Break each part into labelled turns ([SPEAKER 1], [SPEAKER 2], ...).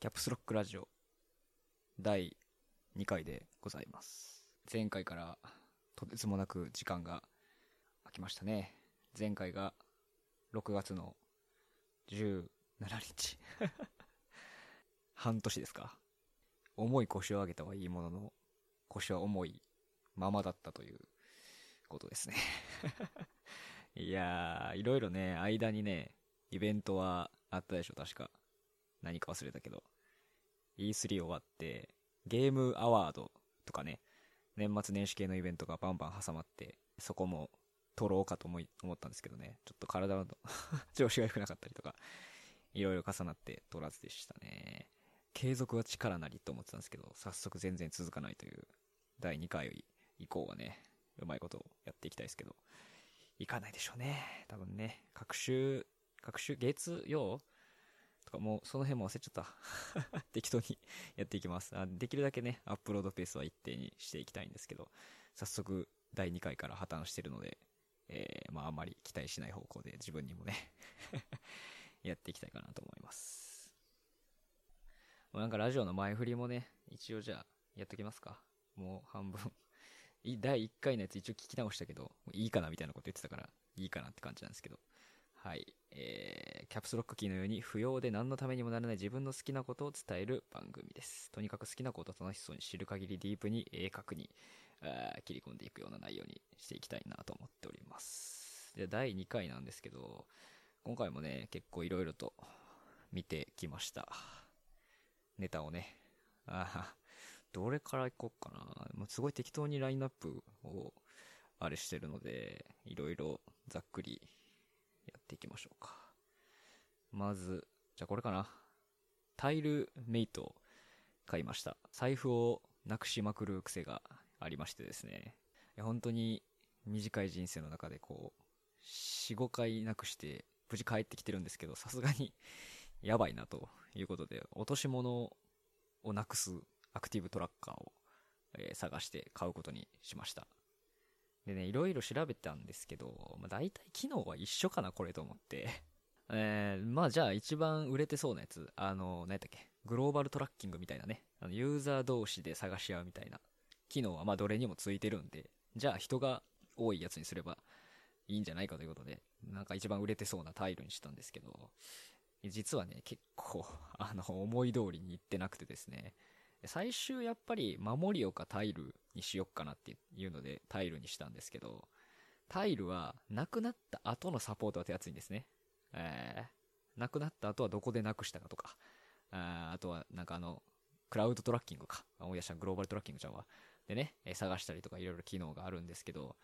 [SPEAKER 1] キャプスロックラジオ第2回でございます。前回からとてつもなく時間が空きましたね。前回が6月の17日。半年ですか。重い腰を上げたはいいものの、腰は重いままだったということですね。いやー、いろいろね、間にね、イベントはあったでしょ、確か。何か忘れたけど。E3 終わって、ゲームアワードとかね、年末年始系のイベントがバンバン挟まって、そこも撮ろうかと思い思ったんですけどね、ちょっと体の 調子が良くなかったりとか、いろいろ重なって撮らずでしたね。継続は力なりと思ってたんですけど、早速全然続かないという、第2回以降はね、うまいことをやっていきたいですけど、いかないでしょうね。多分ね、各週、各週、月曜とかもうその辺も忘れちゃった。適当にやっていきますあ。できるだけね、アップロードペースは一定にしていきたいんですけど、早速第2回から破綻してるので、えー、まああんまり期待しない方向で自分にもね、やっていきたいかなと思います。もうなんかラジオの前振りもね、一応じゃあやっときますか。もう半分。第1回のやつ一応聞き直したけど、いいかなみたいなこと言ってたから、いいかなって感じなんですけど。はい。えー、キャプスロックキーのように不要で何のためにもならない自分の好きなことを伝える番組です。とにかく好きなことを楽しそうに知る限りディープに鋭角にあ切り込んでいくような内容にしていきたいなと思っております。で、第2回なんですけど、今回もね、結構いろいろと見てきました。ネタをね。あーどれからいこうかな。もうすごい適当にラインナップをあれしてるので、いろいろざっくりっていきましょうか。まず、じゃあこれかな。タイルメイトを買いました。財布をなくしまくる癖がありましてですね。いや本当に短い人生の中でこう、4、5回なくして無事帰ってきてるんですけど、さすがにやばいなということで、落とし物をなくすアクティブトラッカーを、え探して買うことにしました。でね、いろいろ調べたんですけど、まあ、大体機能は一緒かな、これと思って。えー、まあじゃあ一番売れてそうなやつ、あの、何やったっけ、グローバルトラッキングみたいなね、あのユーザー同士で探し合うみたいな。機能はまあどれにもついてるんで、じゃあ人が多いやつにすればいいんじゃないかということで、なんか一番売れてそうなタイルにしたんですけど、実はね、結構、あの、思い通りにいってなくてですね、最終やっぱり守りよかタイルにしよっかなっていうのでタイルにしたんですけど、タイルはなくなった後のサポートは手厚いんですね。えー、なくなった後はどこでなくしたかとか、ああとはなんかあの、クラウドトラッキングか。あ思い出したグローバルトラッキングちゃうわ。でね、えー探したりとかいろいろ機能があるんですけど、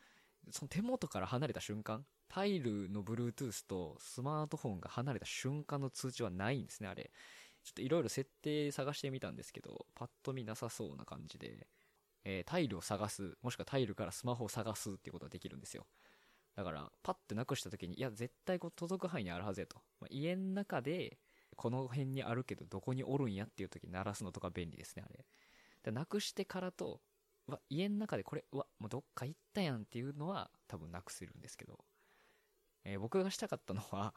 [SPEAKER 1] その手元から離れた瞬間、タイルの Bluetooth とスマートフォンが離れた瞬間の通知はないんですね、あれ。ちょっといろいろ設定探してみたんですけど、パッと見なさそうな感じで、えータイルを探す、もしくはタイルからスマホを探すっていうことができるんですよ。だから、パッてなくした時に、いや、絶対こう届く範囲にあるはずやと。まあ家の中で、この辺にあるけど、どこにおるんやっていう時に鳴らすのとか便利ですね、あれ。でなくしてからと、わ、家の中でこれ、うわ、もうどっか行ったやんっていうのは、多分なくせるんですけど、えー僕がしたかったのは、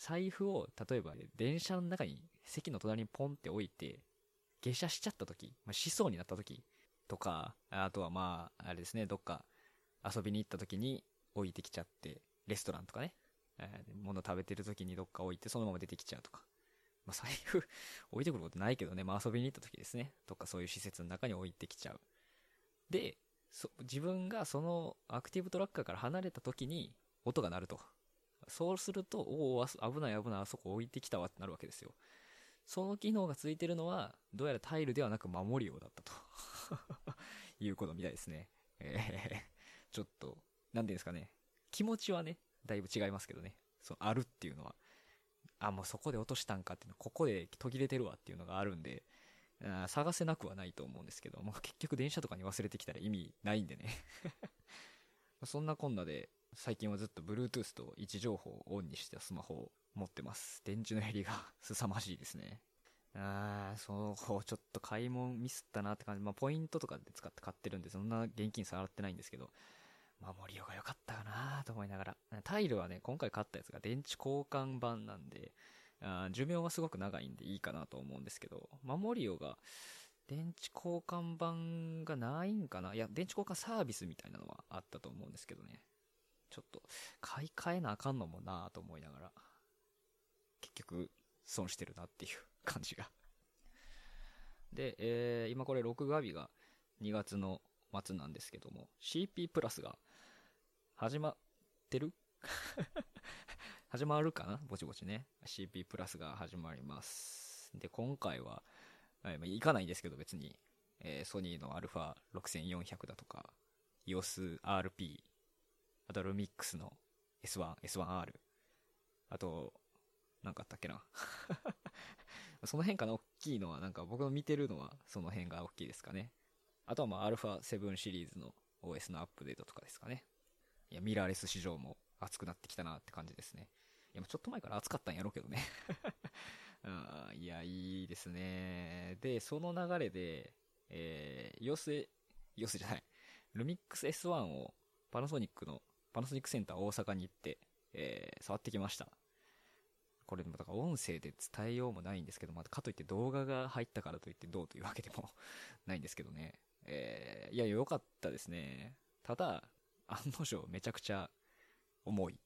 [SPEAKER 1] 財布を、例えば、電車の中に、席の隣にポンって置いて、下車しちゃった時、まあ、しそうになった時とか、あとはまあ、あれですね、どっか遊びに行った時に置いてきちゃって、レストランとかね、えー物食べてる時にどっか置いてそのまま出てきちゃうとか。まあ、財布 置いてくることないけどね、まあ遊びに行った時ですね、とかそういう施設の中に置いてきちゃう。で、そ自分がそのアクティブトラッカーから離れた時に音が鳴ると。そうすると、おお、危ない危ない、あそこ置いてきたわってなるわけですよ。その機能がついてるのは、どうやらタイルではなく守り用だったと。いうことみたいですね。えーちょっと、なんていうんですかね。気持ちはね、だいぶ違いますけどね。そう、あるっていうのは。あ、もうそこで落としたんかっていうの、ここで途切れてるわっていうのがあるんで、あ探せなくはないと思うんですけど、もう結局電車とかに忘れてきたら意味ないんでね。そんなこんなで、最近はずっと Bluetooth と位置情報をオンにしたスマホを持ってます。電池の減りが 凄まじいですね。あー、そう、ちょっと買い物ミスったなって感じ。まあ、ポイントとかで使って買ってるんで、そんな現金触ってないんですけど、守りようが良かったかなと思いながら。タイルはね、今回買ったやつが電池交換版なんで、あ寿命はすごく長いんでいいかなと思うんですけど、マモリオが、電池交換版がないんかないや、電池交換サービスみたいなのはあったと思うんですけどね。ちょっと、買い替えなあかんのもなぁと思いながら、結局、損してるなっていう感じが。で、えー、今これ録画日が2月の末なんですけども、CP プラスが始まってる？始まるかな？ぼちぼちね。CP プラスが始まります。で、今回は、い、ま、行かないんですけど別に、えー、ソニーの α6400 だとか、EOS RP、あとルミックスの S1、S1R、あと、なんかあったっけな。その辺かな、大きいのは、なんか僕の見てるのはその辺が大きいですかね。あとはまあ α7 シリーズの OS のアップデートとかですかね。いや、ミラーレス市場も熱くなってきたなって感じですね。いや、ちょっと前から暑かったんやろうけどね あ。いや、いいですね。で、その流れで、えー、ヨス、ヨスじゃない、ルミックス S1 をパナソニックの、パナソニックセンター大阪に行って、えー、触ってきました。これだから音声で伝えようもないんですけど、またかといって動画が入ったからといってどうというわけでも ないんですけどね。えー、いや、良かったですね。ただ、案の定めちゃくちゃ重い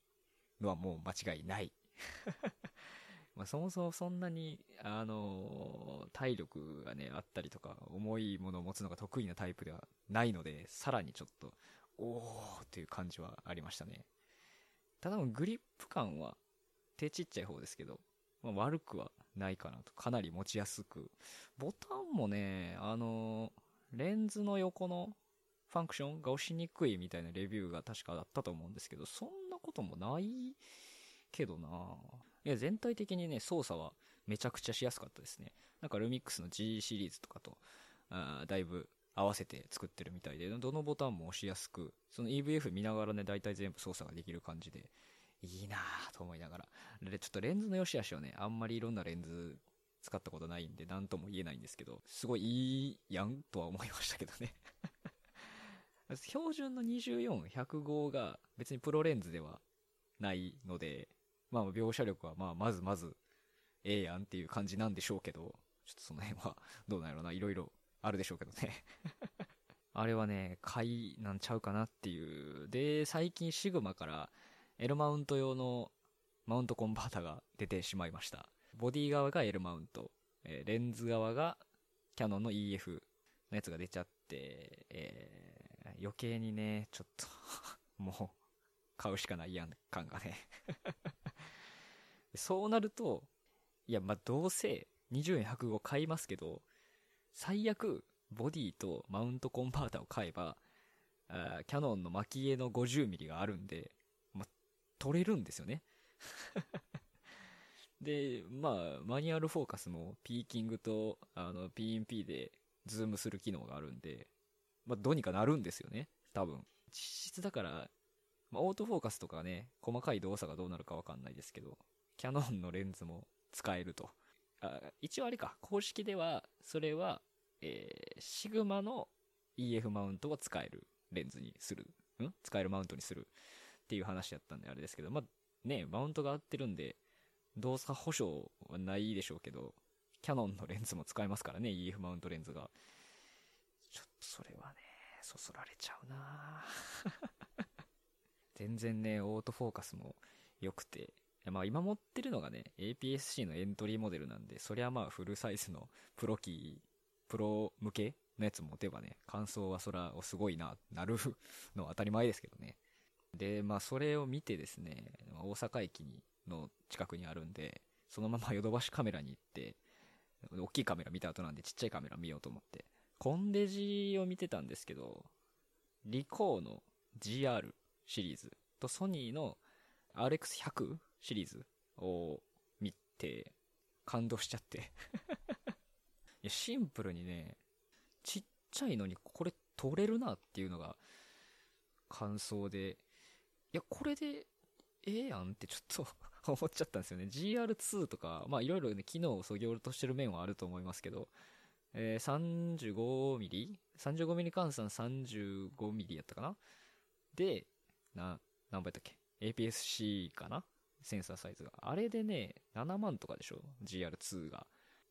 [SPEAKER 1] のはもう間違いない。まあそもそもそんなに、あのー、体力がね、あったりとか、重いものを持つのが得意なタイプではないので、さらにちょっと、おーっていう感じはありましたね。ただグリップ感は手ちっちゃい方ですけど、まあ、悪くはないかなと。かなり持ちやすく。ボタンもね、あの、レンズの横のファンクションが押しにくいみたいなレビューが確かあったと思うんですけど、そんなこともないけどないや、全体的にね、操作はめちゃくちゃしやすかったですね。なんかルミックスの G シリーズとかと、あだいぶ合わせて作ってるみたいで、どのボタンも押しやすく、その EVF 見ながらね、大体全部操作ができる感じで、いいなぁと思いながら。で、ちょっとレンズの良し悪しをね、あんまりいろんなレンズ使ったことないんで、なんとも言えないんですけど、すごいいいやんとは思いましたけどね 標準の24、105が別にプロレンズではないので、まあ描写力はまあまずまずええやんっていう感じなんでしょうけど、ちょっとその辺はどうなんやろな、いろいろあるでしょうけどね あれはね、買いなんちゃうかなっていう。で、最近シグマから L マウント用のマウントコンバータが出てしまいました。ボディ側が L マウント、え、レンズ側がキャノンの EF のやつが出ちゃって、えー、余計にね、ちょっと もう、買うしかないやん感がね そうなると、いや、まあ、どうせ20円105買いますけど、最悪、ボディとマウントコンバータを買えば、あキャノンの撒き餌の 50mm があるんで、ま、撮れるんですよね で、まあ、マニュアルフォーカスもピーキングと、あの、 PinP でズームする機能があるんで、まあ、どうにかなるんですよね。多分。実質だから、まあ、オートフォーカスとかね、細かい動作がどうなるかわかんないですけど、キャノンのレンズも使えると。あ一応あれか、公式では、それは、えー、シグマの EF マウントを使えるレンズにする。ん？使えるマウントにする。っていう話やったんであれですけど、まあ、ね、マウントが合ってるんで、動作保証はないでしょうけど、キャノンのレンズも使えますからね、EF マウントレンズが。ちょっとそれはね、そそられちゃうな 全然ね、オートフォーカスも良くて、まあ今持ってるのがね、APS-C のエントリーモデルなんで、そりゃまあフルサイズのプロキー、プロ向けのやつ持てばね、感想はそらすごいな、なるのは当たり前ですけどね。で、まあそれを見てですね、大阪駅にの近くにあるんで、そのままヨドバシカメラに行って、大きいカメラ見た後なんでちっちゃいカメラ見ようと思って、コンデジを見てたんですけど、リコーの GR シリーズとソニーの RX100 シリーズを見て、感動しちゃって いや、シンプルにね、ちっちゃいのにこれ撮れるなっていうのが感想で、いや、これでええやんってちょっと 思っちゃったんですよね。GR2 とか、まあいろいろね、機能をそぎ落としてる面はあると思いますけど、えー、35mm?35mm 換算 35mm やったかな？で、な、何倍だっけ ?APS-C かな？センサーサイズが。あれでね、7万とかでしょ ?GR2 が。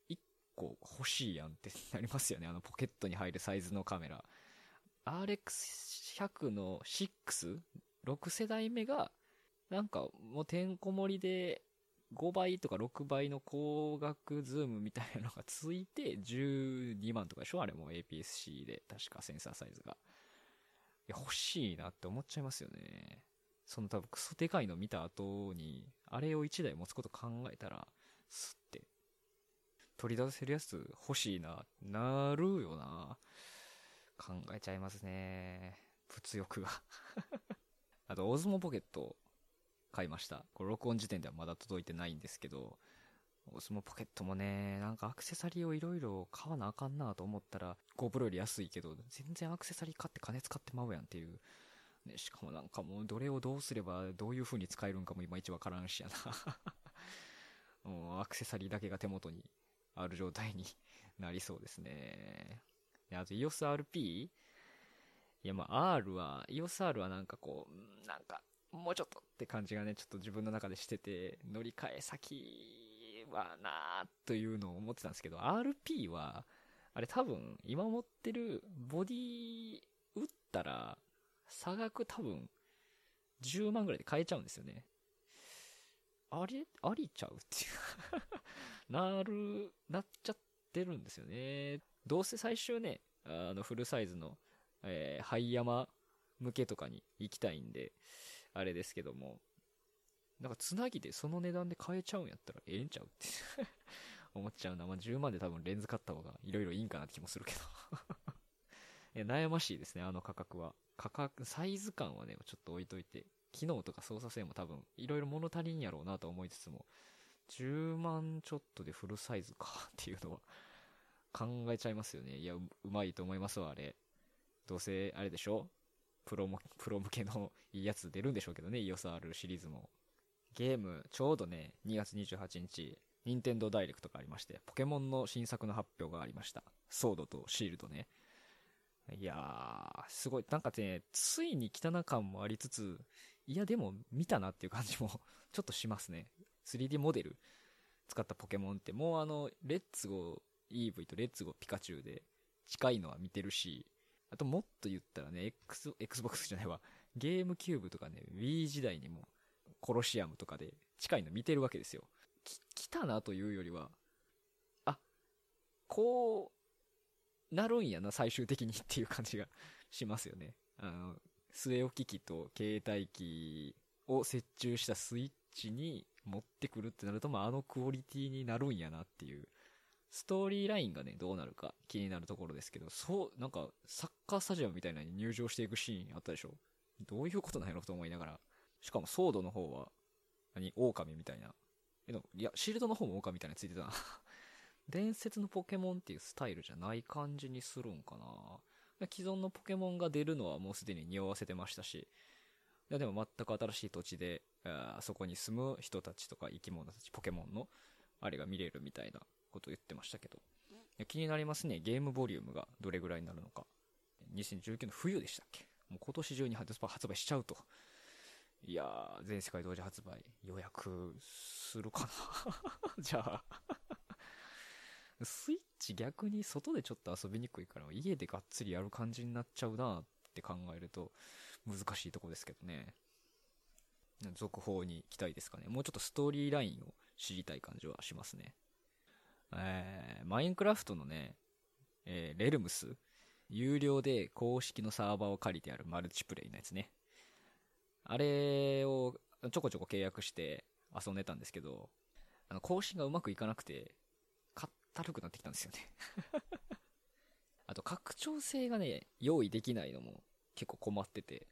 [SPEAKER 1] 1個欲しいやんってなりますよね。あのポケットに入るサイズのカメラ。RX100 の 6?6 世代目が、なんかもうてんこ盛りで5倍とか6倍の光学ズームみたいなのがついて12万とかでしょ？あれも APS-C で確かセンサーサイズが。いや、欲しいなって思っちゃいますよね。その多分クソでかいの見た後に、あれを1台持つこと考えたら、すって、取り出せるやつ欲しいな、なるよな。考えちゃいますね。物欲が あと、オズモポケット買いました。これ録音時点ではまだ届いてないんですけど、オズモポケットもね、なんかアクセサリーをいろいろ買わなあかんなと思ったら、GoPro より安いけど、全然アクセサリー買って金使ってまうやんっていう。ね、しかもなんかもうどれをどうすればどういう風に使えるんかもいまいちわからんしやな もうアクセサリーだけが手元にある状態になりそうですね。あと EOSRP? いやまあ R は、EOSR はなんかこう、なんかもうちょっとって感じがね、ちょっと自分の中でしてて、乗り換え先はなーというのを思ってたんですけど、RP は、あれ多分、今持ってるボディ打ったら、差額多分、10万ぐらいで買えちゃうんですよね。あれありちゃうっていう なる、なっちゃってるんですよね。どうせ最終ね、あの、フルサイズの、えー、ハイヤマ向けとかに行きたいんで、あれですけども、なんかつなぎでその値段で買えちゃうんやったらええんちゃうって 思っちゃうな。まあ、10万で多分レンズ買った方が色々いいんかなって気もするけど いや、悩ましいですね、あの価格は。価格、サイズ感はね、ちょっと置いといて、機能とか操作性も多分、いろいろ物足りんやろうなと思いつつも、10万ちょっとでフルサイズかっていうのは考えちゃいますよね。いやう、まいと思いますわ、あれ。どうせ、あれでしょ？プロも、プロ向けのいいやつ出るんでしょうけどね、EOSR シリーズも。ゲーム、ちょうどね、2月28日、任天堂ダイレクトがありまして、ポケモンの新作の発表がありました。ソードとシールドね。いやー、すごい、なんかね、ついに汚感もありつつ、いやでも見たなっていう感じも ちょっとしますね。3D モデル使ったポケモンってもうあの、レッツゴー EV とレッツゴーピカチュウで近いのは見てるし、あともっと言ったらね、X、Xbox じゃないわ、ゲームキューブとかね、Wii 時代にもコロシアムとかで近いの見てるわけですよ。き、来たなというよりは、あ、こう、なるんやな、最終的にっていう感じがしますよね。あの、据え置き機と携帯機を折衷したスイッチに持ってくるってなると、まあ、あのクオリティになるんやなっていう。ストーリーラインがね、どうなるか気になるところですけど、そう、なんか、サッカースタジアムみたいなのに入場していくシーンあったでしょどういうことなんやろと思いながら。しかも、ソードの方は、何狼みたいな。え、でも、いや、シールドの方も狼みたいなついてたな伝説のポケモンっていうスタイルじゃない感じにするんかな既存のポケモンが出るのはもうすでに匂わせてましたし、でも全く新しい土地で、あそこに住む人たちとか生き物たち、ポケモンの、あれが見れるみたいなことを言ってましたけど。気になりますね。ゲームボリュームがどれぐらいになるのか。2019の冬でしたっけ？もう今年中に発売しちゃうと。いやー、全世界同時発売予約するかな じゃあスイッチ逆に外でちょっと遊びにくいから家でがっつりやる感じになっちゃうなって考えると難しいとこですけどね。続報に期待ですかね。もうちょっとストーリーラインを知りたい感じはしますね。えー、マインクラフトのね、えー、レルムス、有料で公式のサーバーを借りてあるマルチプレイのやつね。あれをちょこちょこ契約して遊んでたんですけど、あの、更新がうまくいかなくて、ったるくなってきたんですよね あと、拡張性がね、用意できないのも結構困ってて、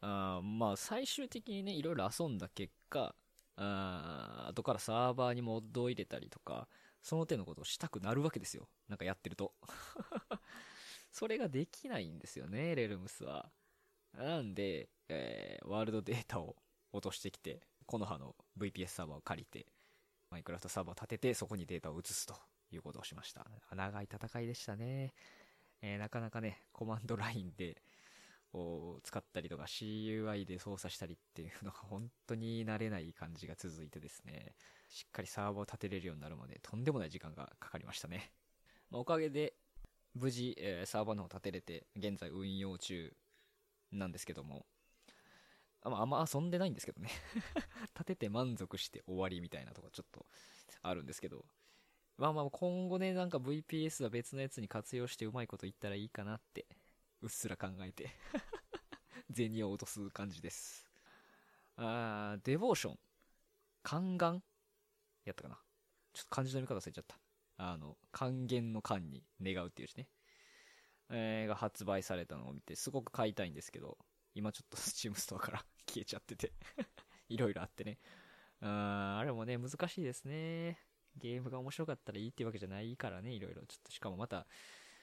[SPEAKER 1] あまあ、最終的にね、いろいろ遊んだ結果、あ後からサーバーにモッドを入れたりとか、その手のことをしたくなるわけですよ。なんかやってると。それができないんですよね、レルムスは。なんで、えー、ワールドデータを落としてきて、この葉の VPS サーバーを借りて、マイクラフトサーバーを立てて、そこにデータを移すということをしました。長い戦いでしたね。えー、なかなかね、コマンドラインでを使ったりとか CUI で操作したりっていうのが本当に慣れない感じが続いてですね、しっかりサーバーを立てれるようになるまでとんでもない時間がかかりましたね。まあ、おかげで無事、えー、サーバーの方立てれて現在運用中なんですけども、あまあ、あんま遊んでないんですけどね 立てて満足して終わりみたいなとこちょっとあるんですけど、まあまあ今後ね、なんか VPS は別のやつに活用してうまいこと言ったらいいかなって、うっすら考えて 銭を落とす感じです。あー、デボーション。還元やったかな。ちょっと漢字の読み方忘れちゃった。あの、還元の間に願うっていうしね。えー、が発売されたのを見て、すごく買いたいんですけど、今ちょっと Steam ストアから 消えちゃってていろいろあってね。ああれもね、難しいですね。ゲームが面白かったらいいっていうわけじゃないからね、いろいろ。ちょっとしかもまた、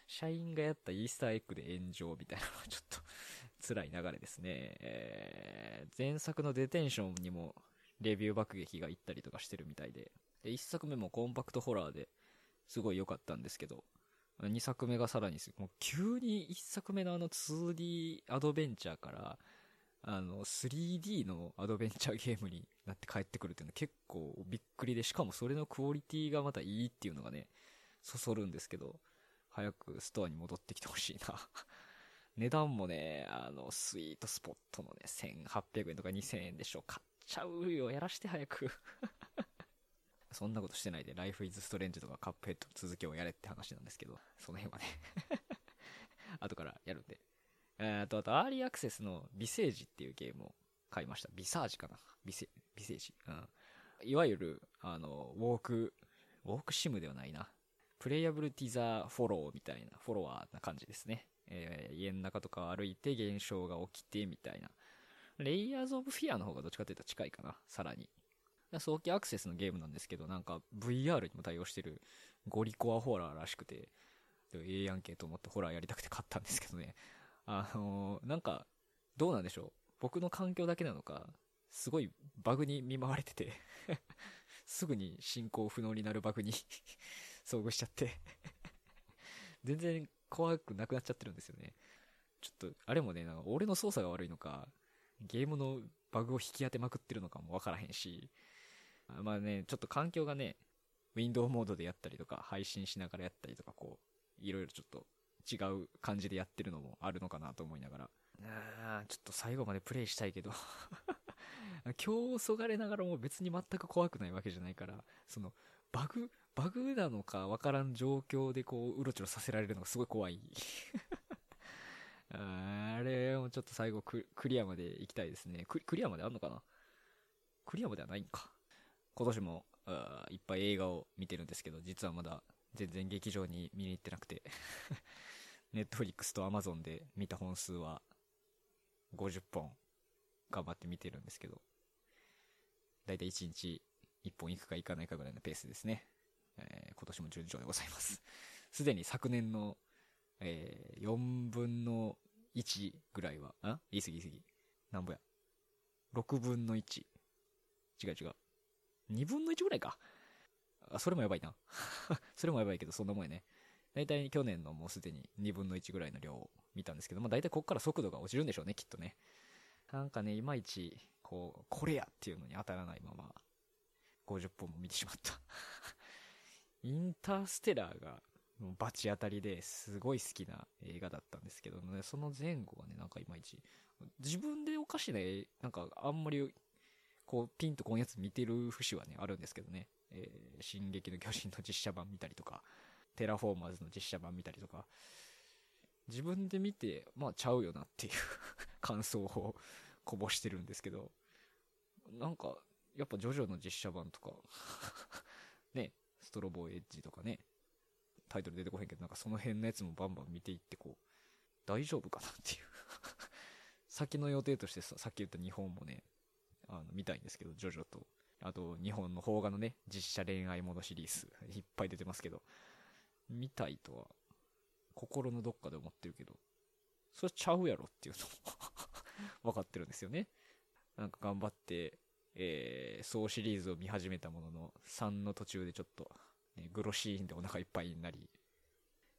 [SPEAKER 1] 社員がやったイースターエッグで炎上みたいなのは ちょっと辛い流れですね。えー、前作のデテンションにもレビュー爆撃が行ったりとかしてるみたいで。で、1作目もコンパクトホラーですごい良かったんですけど、2作目がさらにもう急に1作目のあの 2D アドベンチャーから、あの、3D のアドベンチャーゲームになって帰ってくるっていうのは結構びっくりで、しかもそれのクオリティがまたいいっていうのがね、そそるんですけど、早くストアに戻ってきてほしいな 値段もね、あの、スイートスポットのね、1800円とか2000円でしょ。買っちゃうよ。やらして早く そんなことしてないで、Life is Strange とかカップヘッドの続きをやれって話なんですけど、その辺はね 後からやるんで。えーと、あと、アーリーアクセスのビセージっていうゲームを買いました。ビサージかなビセ、ビセージ。うん。いわゆる、あの、ウォーク、ウォークシムではないな。プレイアブルティザーフォローみたいな、フォロワーな感じですね。えー、家の中とか歩いて現象が起きてみたいな。レイヤーズ・オブ・フィアの方がどっちかというと近いかな、さらに。早期アクセスのゲームなんですけど、なんか VR にも対応してるゴリコアホラーらしくて、ええやんけと思ってホラーやりたくて買ったんですけどね。あのー、なんか、どうなんでしょう。僕の環境だけなのか、すごいバグに見舞われてて すぐに進行不能になるバグに 遭遇しちゃって全然怖くなくなっちゃってるんですよね。ちょっと、あれもね、なんか俺の操作が悪いのか、ゲームのバグを引き当てまくってるのかもわからへんし、まあね、ちょっと環境がね、ウィンドウモードでやったりとか、配信しながらやったりとか、こう、いろいろちょっと違う感じでやってるのもあるのかなと思いながら。あちょっと最後までプレイしたいけど 今日そがれながらも別に全く怖くないわけじゃないから、その、バグ、バグなのかわからん状況でこう、うろちょろさせられるのがすごい怖いあれもちょっと最後クリアまで行きたいですね。クリアまであんのかな？クリアまではないんか。今年もいっぱい映画を見てるんですけど、実はまだ全然劇場に見に行ってなくてネットフリックスとアマゾンで見た本数は50本頑張って見てるんですけど、だいたい1日1本行くか行かないかぐらいのペースですね。えー、今年も順調でございます。すでに昨年のえー、4分の1ぐらいは、あ？言い過ぎ言い過ぎ。なんぼや？6分の1。違う違う。2分の1ぐらいか。あ、それもやばいな。それもやばいけど、そんなもんやね。大体去年のもうすでに2分の1ぐらいの量を見たんですけど、まあ大体こっから速度が落ちるんでしょうね、きっとね。なんかね、いまいち、こう、これやっていうのに当たらないまま、50本も見てしまった。インターステラーがバチ当たりですごい好きな映画だったんですけどね、その前後はね、なんかいまいち、自分でおかしな、なんかあんまり、こう、ピンとこんやつ見てる節はね、あるんですけどね、えー、進撃の巨人の実写版見たりとか、テラフォーマーズの実写版見たりとか、自分で見て、まあちゃうよなっていう 感想をこぼしてるんですけど、なんか、やっぱジョジョの実写版とか ね、ストロボーエッジとかね、タイトル出てこへんけど、なんかその辺のやつもバンバン見ていって、こう、大丈夫かなっていう。先の予定としてさ、さっき言った日本もね、あの、見たいんですけど、ジョジョと、あと、日本の邦画のね、実写恋愛ものシリーズ、いっぱい出てますけど、見たいとは、心のどっかで思ってるけど、それちゃうやろっていうのも 分かってるんですよね。なんか頑張って、えー、総シリーズを見始めたものの、3の途中でちょっと、ね、グロシーンでお腹いっぱいになり、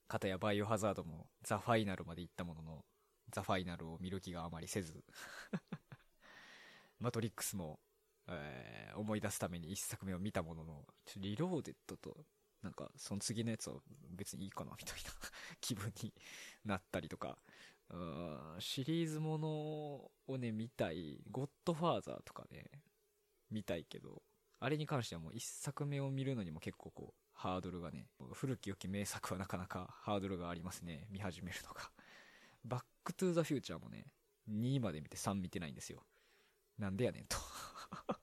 [SPEAKER 1] かたやバイオハザードもザ・ファイナルまで行ったものの、ザ・ファイナルを見る気があまりせず マトリックスも、えー、思い出すために一作目を見たものの、ちょリローデッドと、なんか、その次のやつは別にいいかな、みたいな 気分になったりとか、シリーズものをね、見たい、ゴッドファーザーとかね、見たいけど、あれに関してはもう一作目を見るのにも結構こう、ハードルがね、古き良き名作はなかなかハードルがありますね、見始めるのが。バックトゥーザフューチャーもね、2まで見て3見てないんですよ。なんでやねんと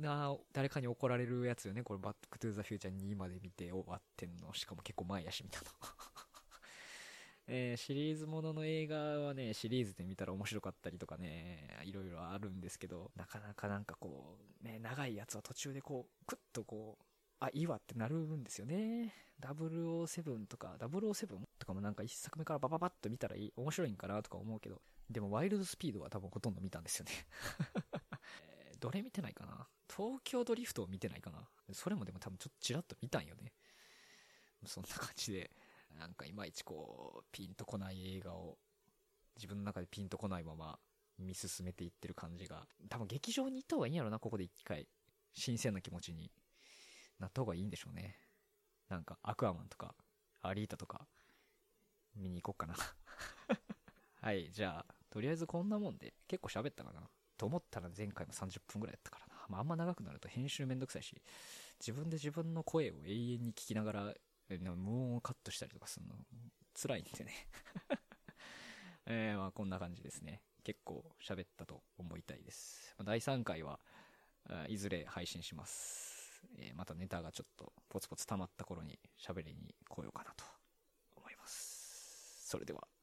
[SPEAKER 1] な誰かに怒られるやつよね。これ、バックトゥーザフューチャー2まで見て終わってんの。しかも結構前やし、みたいな えー、シリーズものの映画はね、シリーズで見たら面白かったりとかね、いろいろあるんですけど、なかなかなんかこう、ね、長いやつは途中でこう、クッとこう、あ、いいわってなるんですよね。007とか、007とかもなんか一作目からバババッと見たらいい、面白いんかなとか思うけど、でもワイルドスピードは多分ほとんど見たんですよね えー、どれ見てないかな東京ドリフトを見てないかな？それもでも多分ちょっとちらっと見たんよね。そんな感じで、なんかいまいちこう、ピンとこない映画を、自分の中でピンとこないまま見進めていってる感じが、多分劇場に行った方がいいんやろな、ここで一回。新鮮な気持ちになった方がいいんでしょうね。なんか、アクアマンとか、アリータとか、見に行こうかな はい、じゃあ、とりあえずこんなもんで、結構喋ったかな。と思ったら前回も30分くらいやったからまあ、あんま長くなると編集めんどくさいし、自分で自分の声を永遠に聞きながら無音をカットしたりとかするの、辛いんでね え、まあこんな感じですね。結構喋ったと思いたいです。第3回は、いずれ配信します。え、またネタがちょっとポツポツ溜まった頃に喋りに来ようかなと思います。それでは。